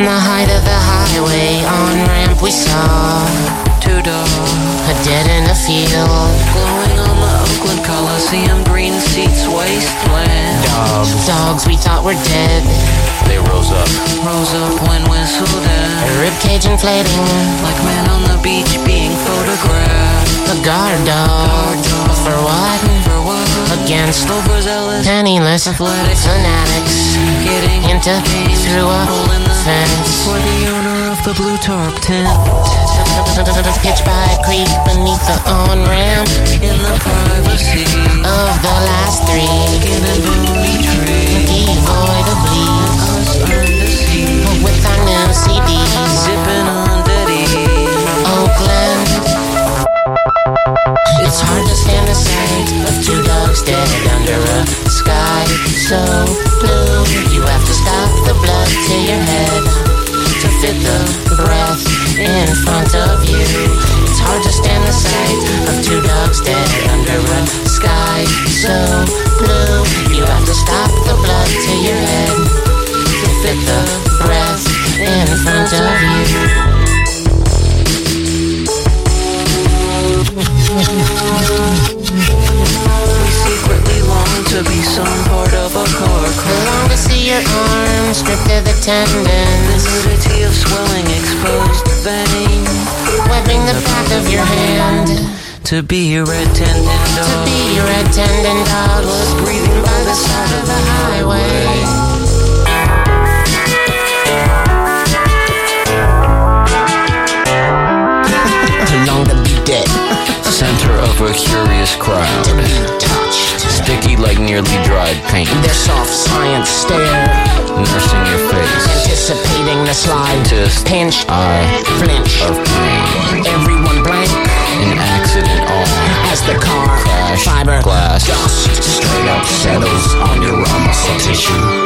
From the height of the highway on ramp, we saw two dogs, a dead in a field. Glowing on the Oakland Coliseum, green seats, wasteland. Dogs, dogs we thought were dead they rose up. Rose up when whistled at. A ribcage inflating. Like men on the beach being photographed. The guard dog. For what? For what? Against overzealous. Penniless. Athletic. Fanatics. Getting into games. Through a hole in the fence. For the owner of the blue tarp tent. Pitched by a creek beneath the on-ramp. In the privacy. Of the last three. Devoid of leaves on Oakland. It's hard to stand the sight of two dogs dead under a sky so blue. You have to stop the blood to your head to fit the breath in front of you. It's hard to stand the sight of two dogs dead under a sky so blue. You have to stop the blood to your head to fit the breath in front of you. We secretly long to be some part of a car crash. to see your arms stripped of the tendons. The nudity of swelling exposed vein. webbing the back of your hand. To be your attendant dog. To be your attendant dog. Breathing by the side of the highway. of a curious crowd. To be touched. Sticky like nearly dried paint. Their soft science stare. Nursing your face. Anticipating the slide. Just pinch. I flinch. Of pain. Everyone blank. An accident all. As the car. Crash. Fiberglass. Dust. Straight up settles on your raw muscle tissue.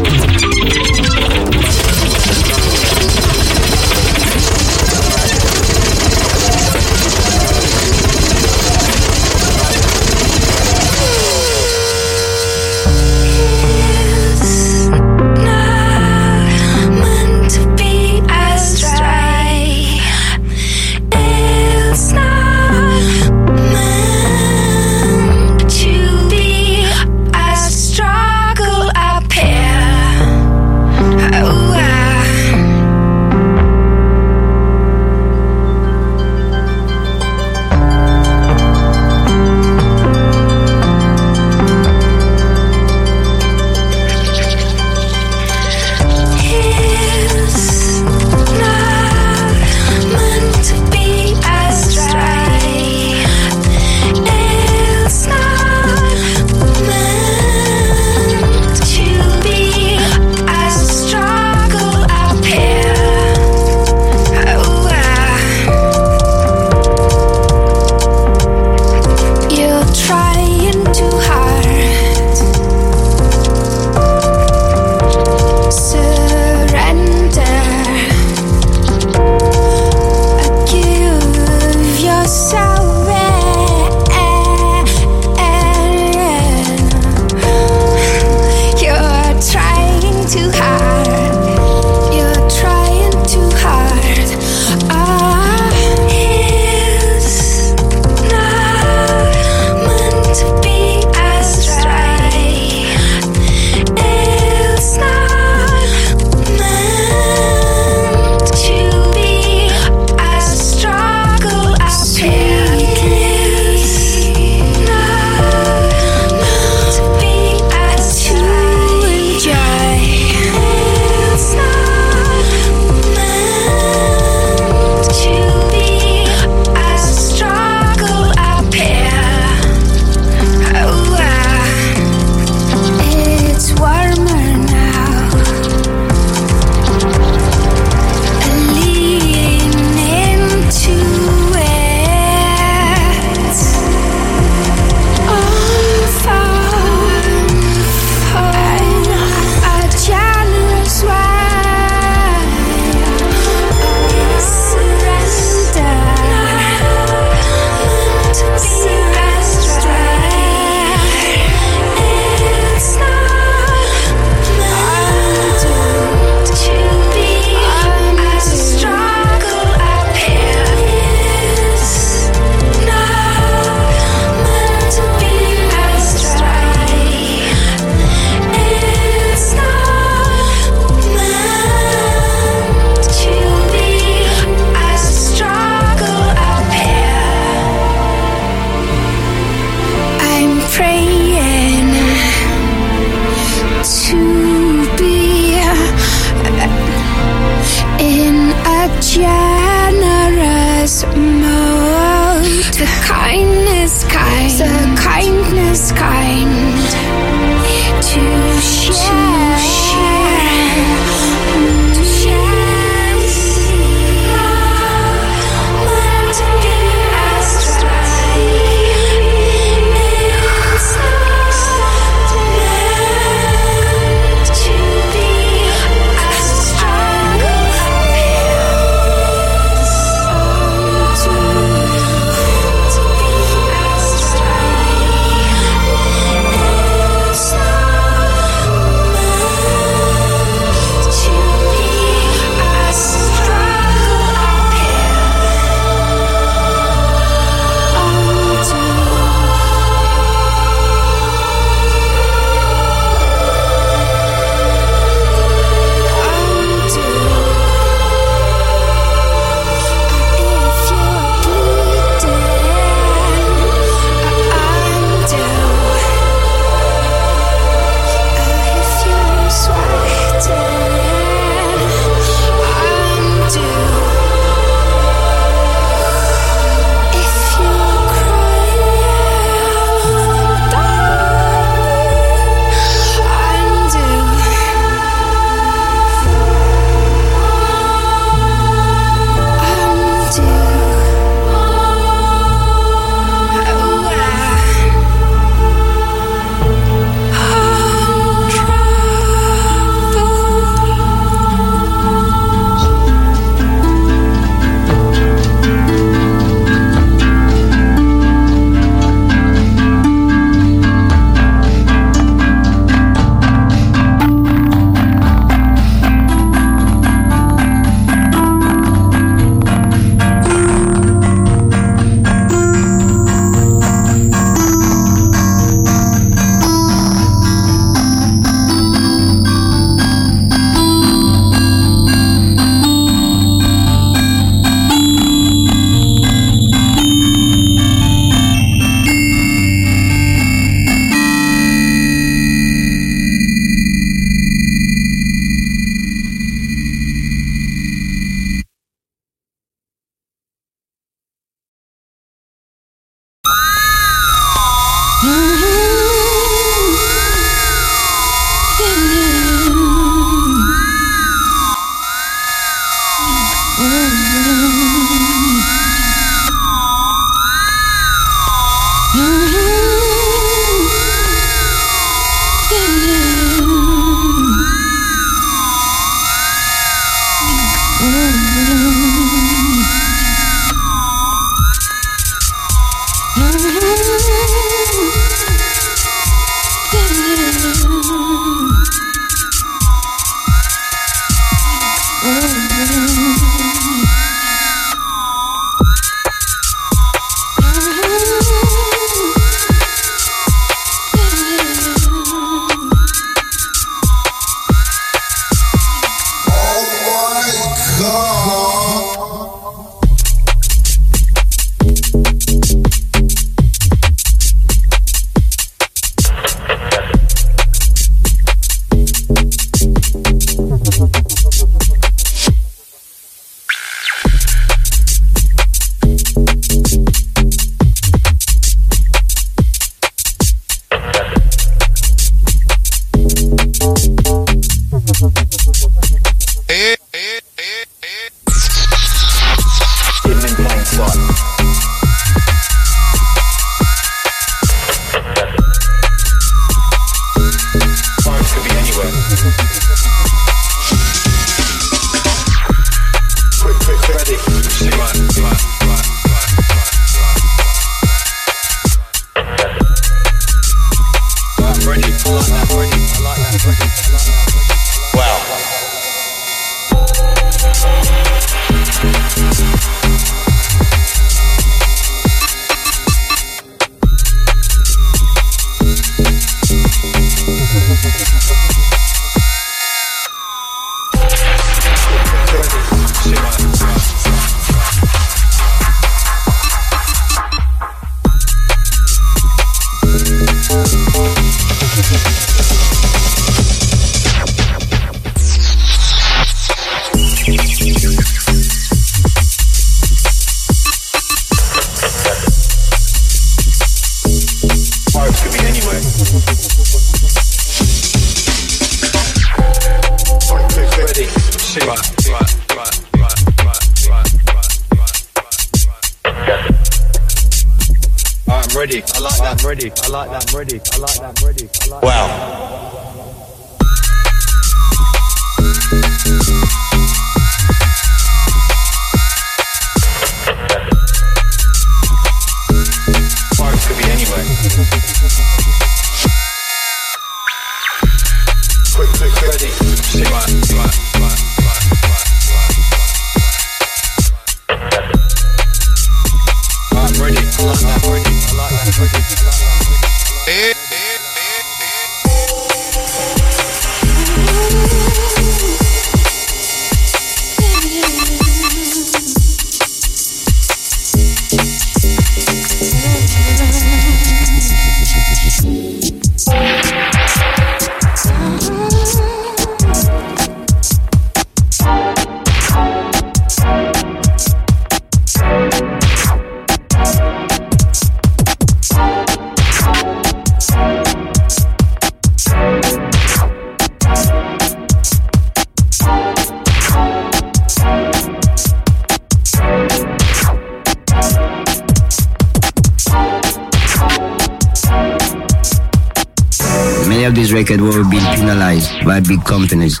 Big companies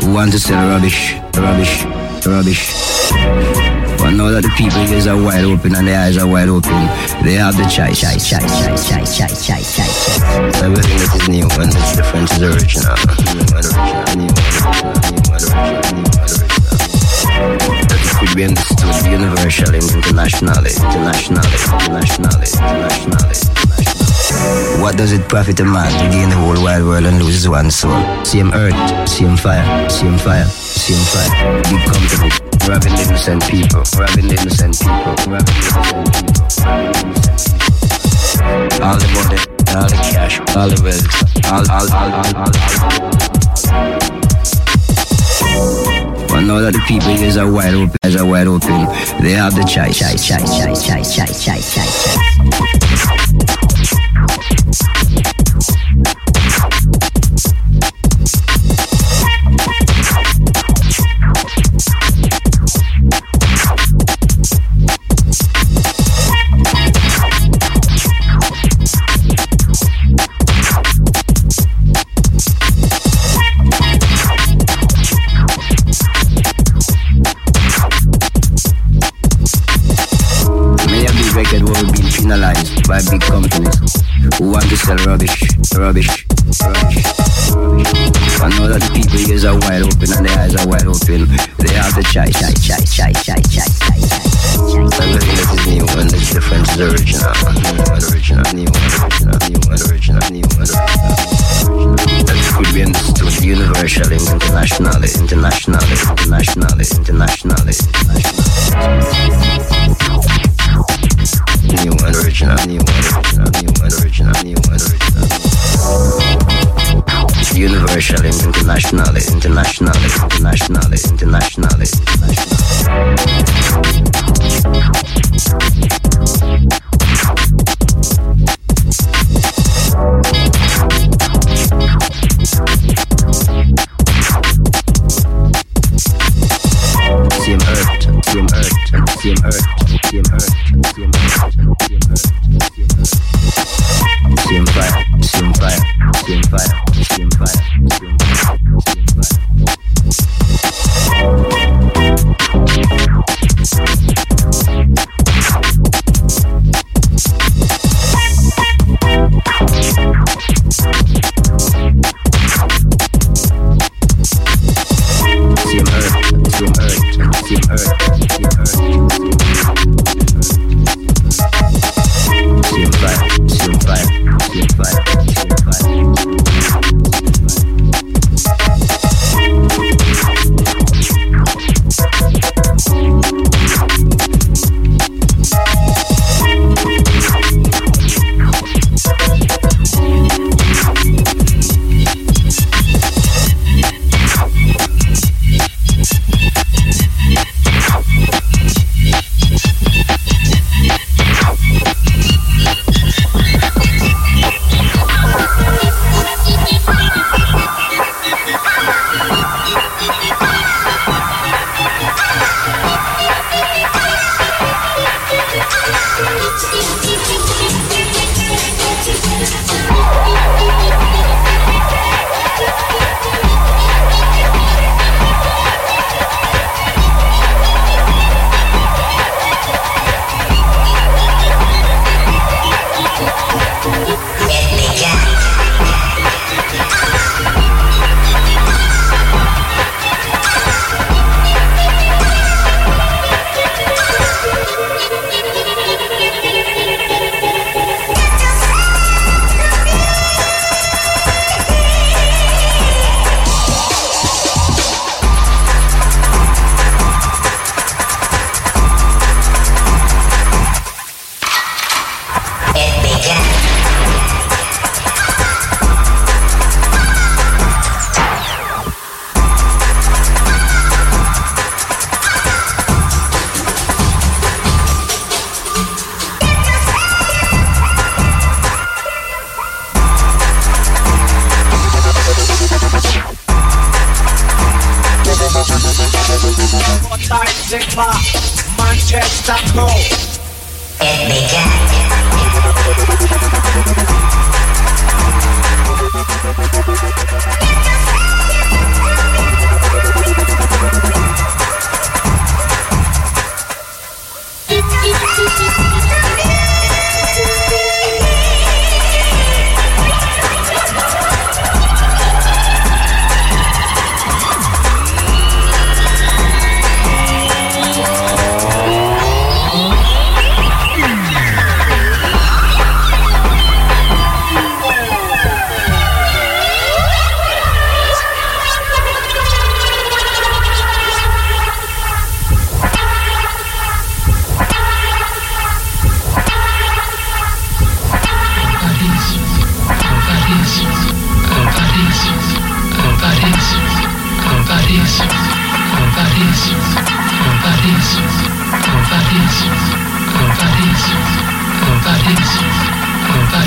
who want to sell rubbish, rubbish, rubbish. But now that the people ears are wide open and their eyes are wide open, they have the choice, choice, choice, choice, choice, choice, choice, choice. Everything that is new and it's different is original. New and original, new and original, new and original. That it could be understood universally, internationally, internationally, internationally, internationally. What does it profit a man to gain the whole wide world and lose his one soul? Same earth, same fire, same fire, same fire. Be comfortable. Robbing innocent people, robbing innocent people, robbing innocent people. All the money, all the cash, all the wealth, all, all, all, all, all. all. Well, now that the people is a wide open, is are wide open, they have the choice, choice, choice, choice, choice, choice, choice, choice.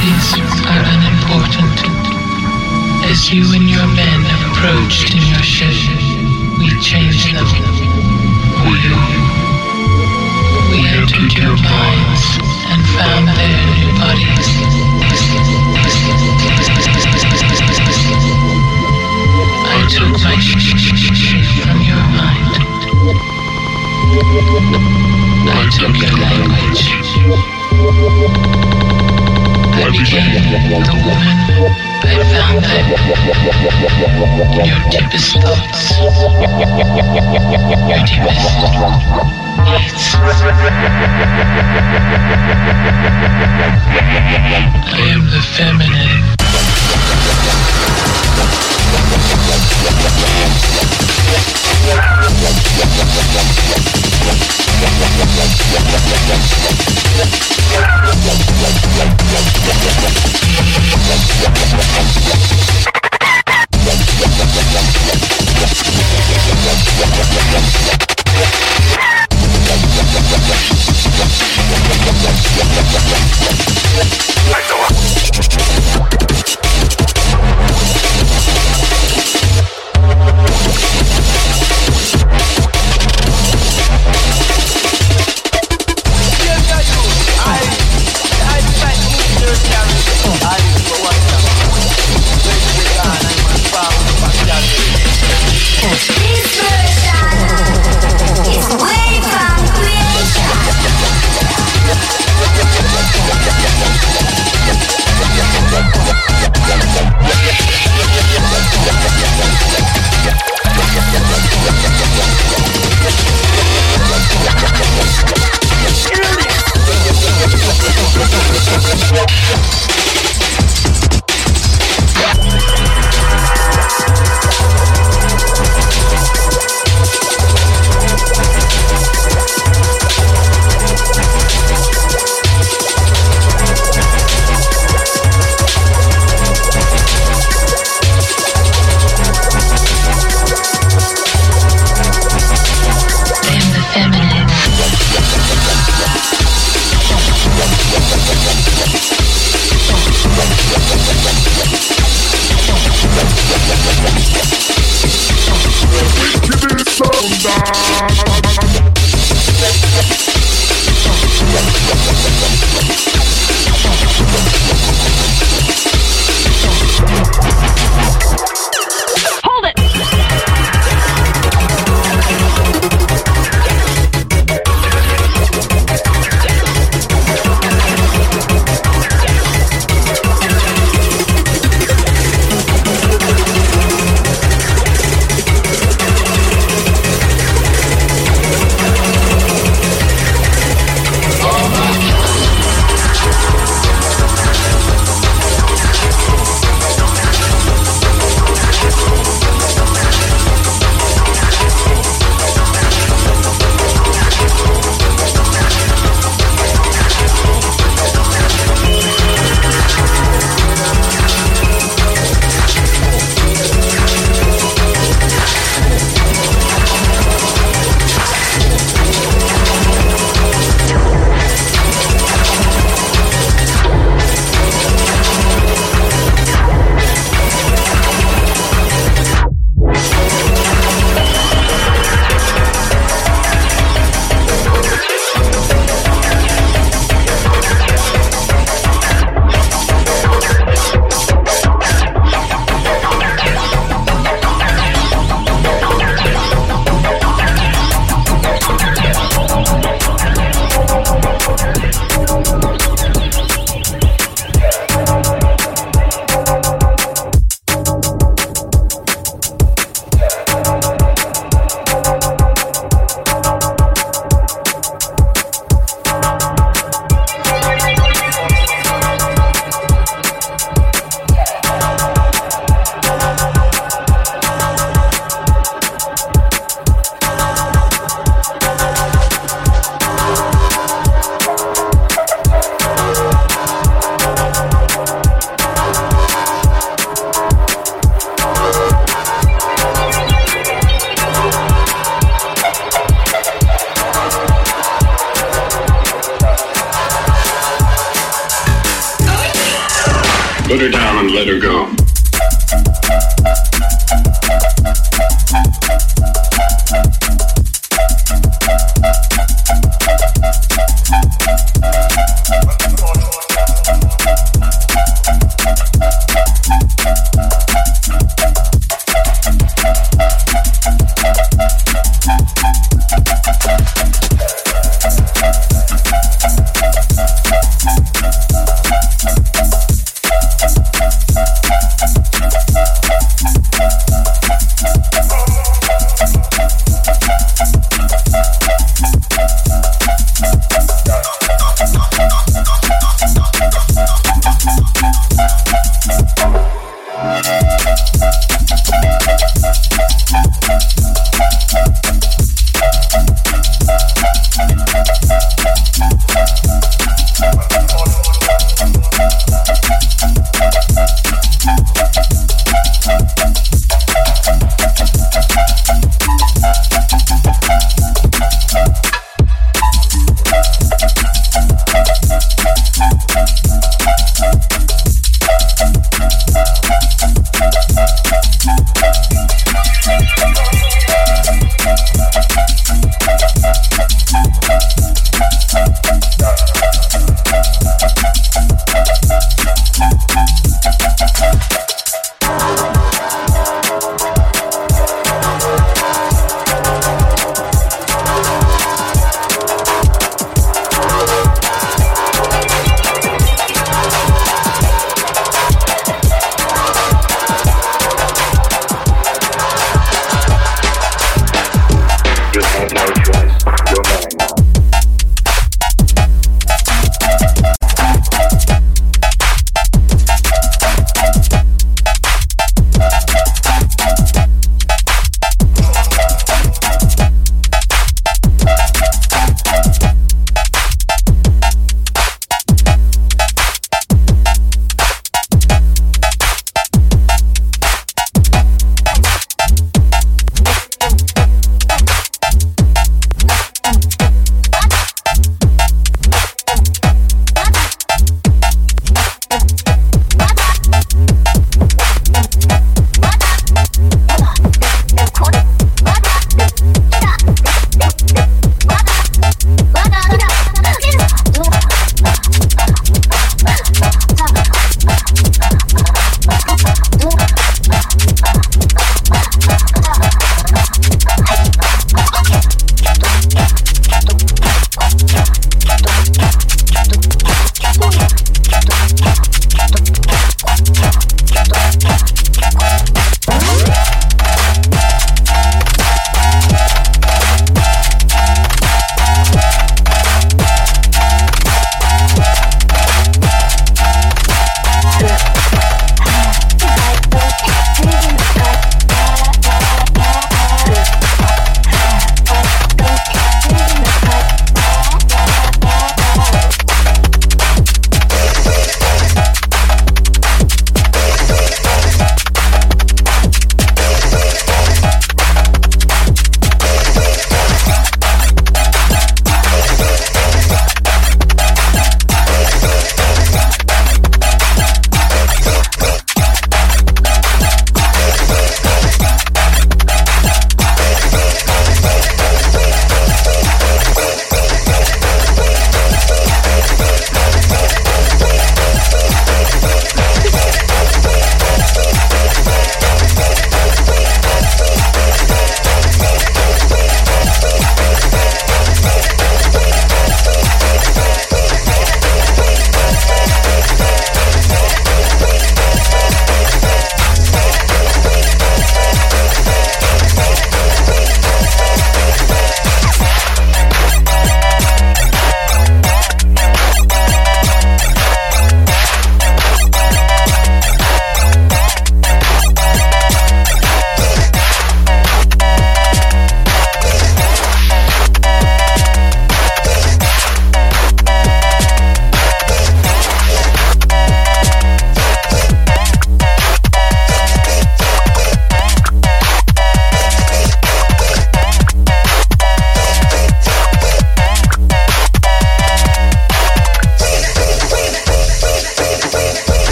bodies are unimportant. As you and your men approached in your ship, we changed them. We, we entered your minds and found their new bodies. I took my shape from your mind. I took your language the woman I found that your deepest thoughts, your deepest needs. I am the feminine. I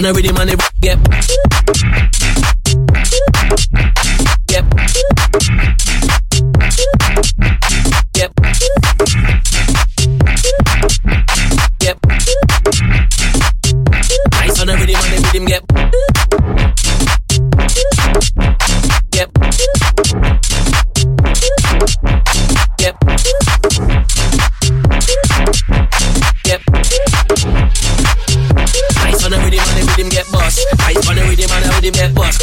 on the rhythm and the get. Yep. Yep. Yep. Nice on the rhythm and the rhythm. Yep.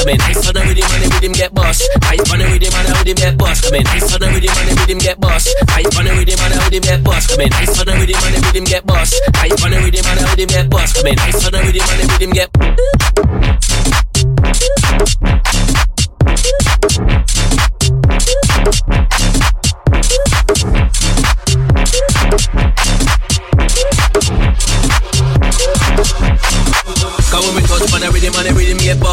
In. Nice on the rhythm and the rhythm get bust. Nice on the rhythm and the rhythm get bust. Come in. Nice on the rhythm and the rhythm get bust. Nice on the rhythm and the rhythm get bust. Come in. Nice on the rhythm and the rhythm get bust. Nice on the rhythm and the rhythm get bust. Come in. Nice on the rhythm and the rhythm get.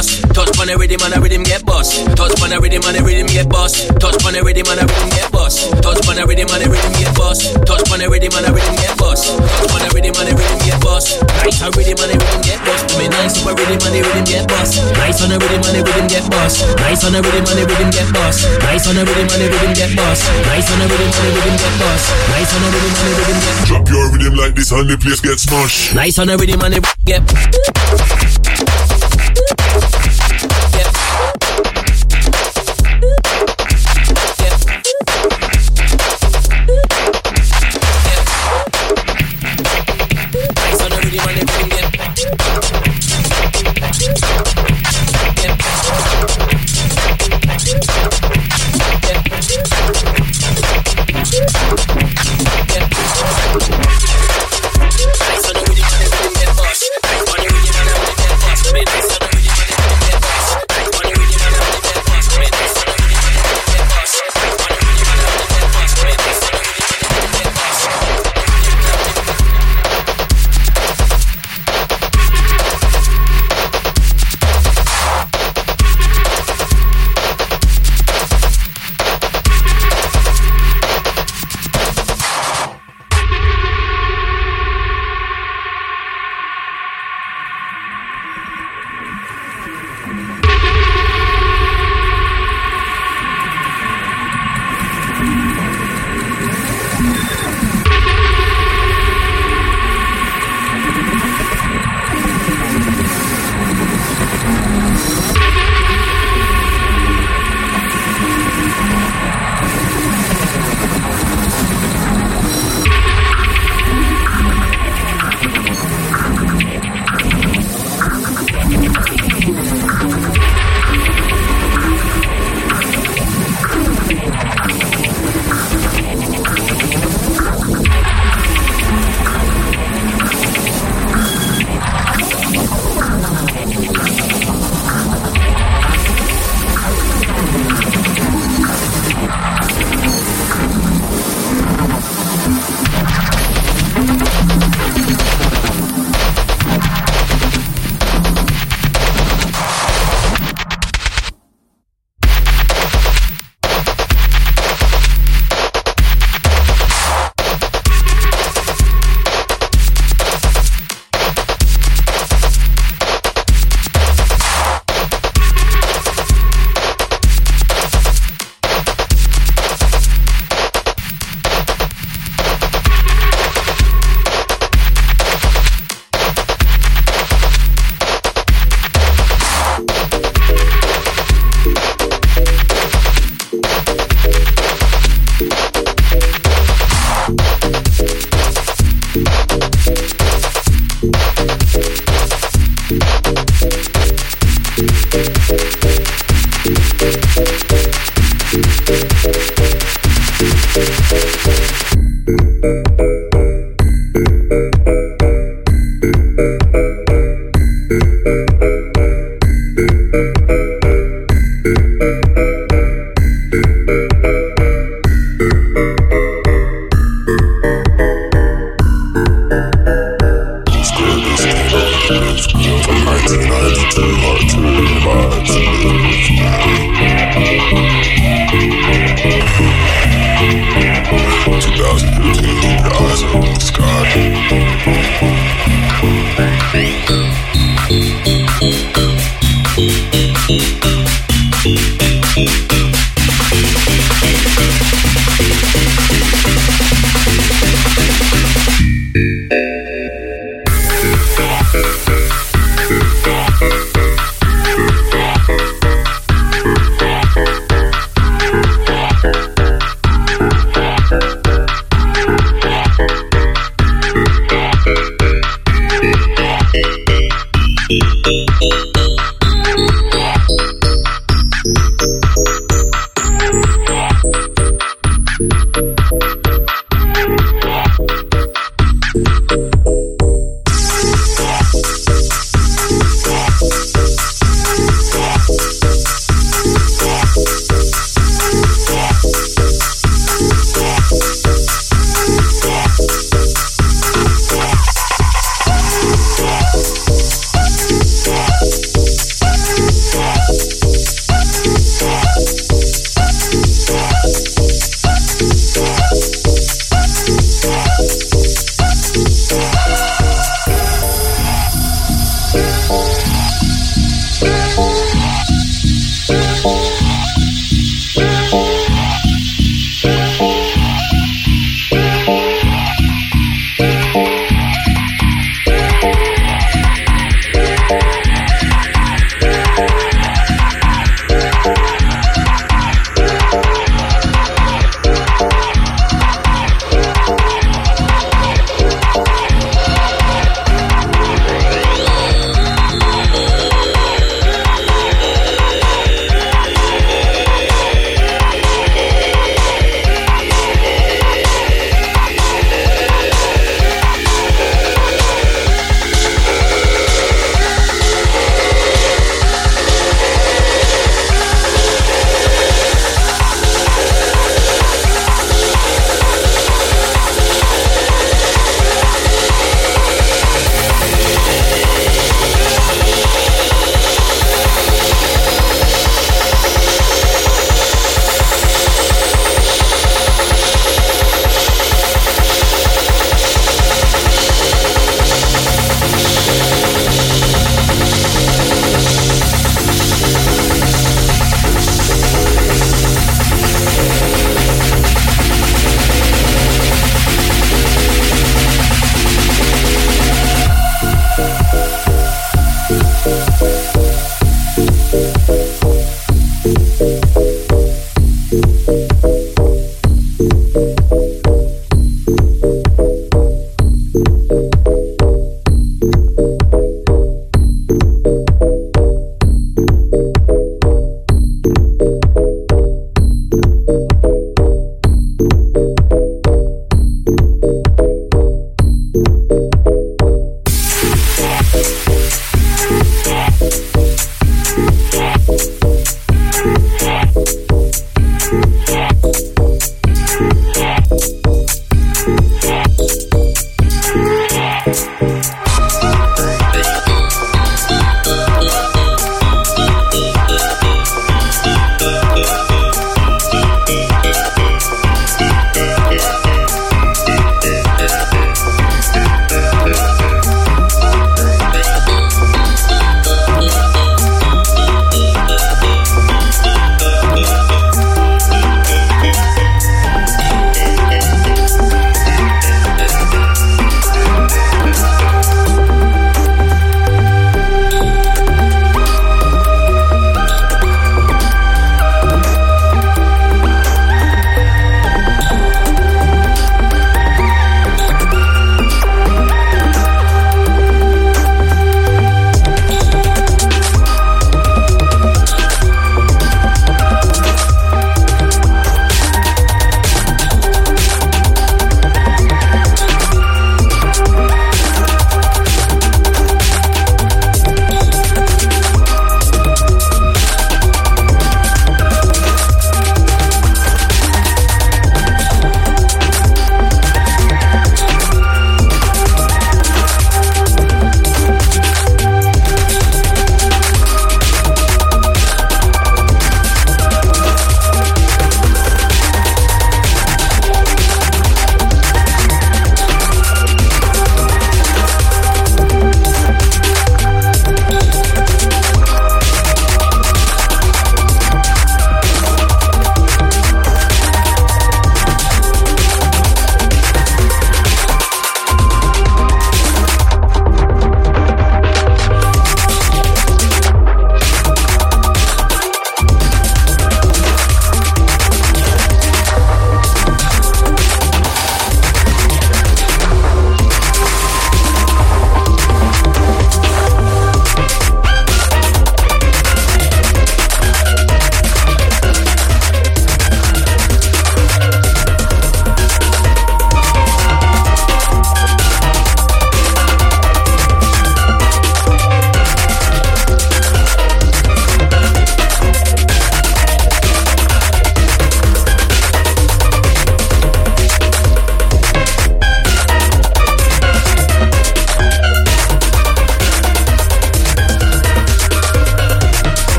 Bust. Touch on the rhythm and the rhythm get bust. Touch on the rhythm and the rhythm get bust. Touch on the rhythm and the rhythm get bust. Touch on the rhythm and the rhythm get bust. Touch on the rhythm and the rhythm get bust. Touch on the rhythm and the rhythm get bust. Nice on rhythm and the rhythm get bust. I mean nice on the rhythm and the rhythm get bust. Nice on the rhythm and the rhythm get bust. Nice on the rhythm and the rhythm get bust. Nice on the rhythm and the rhythm get bust. Nice on the rhythm and the rhythm get bust. Nice on the rhythm and the rhythm get. Drop your rhythm like this and the place gets smashed. Nice on the rhythm and the get.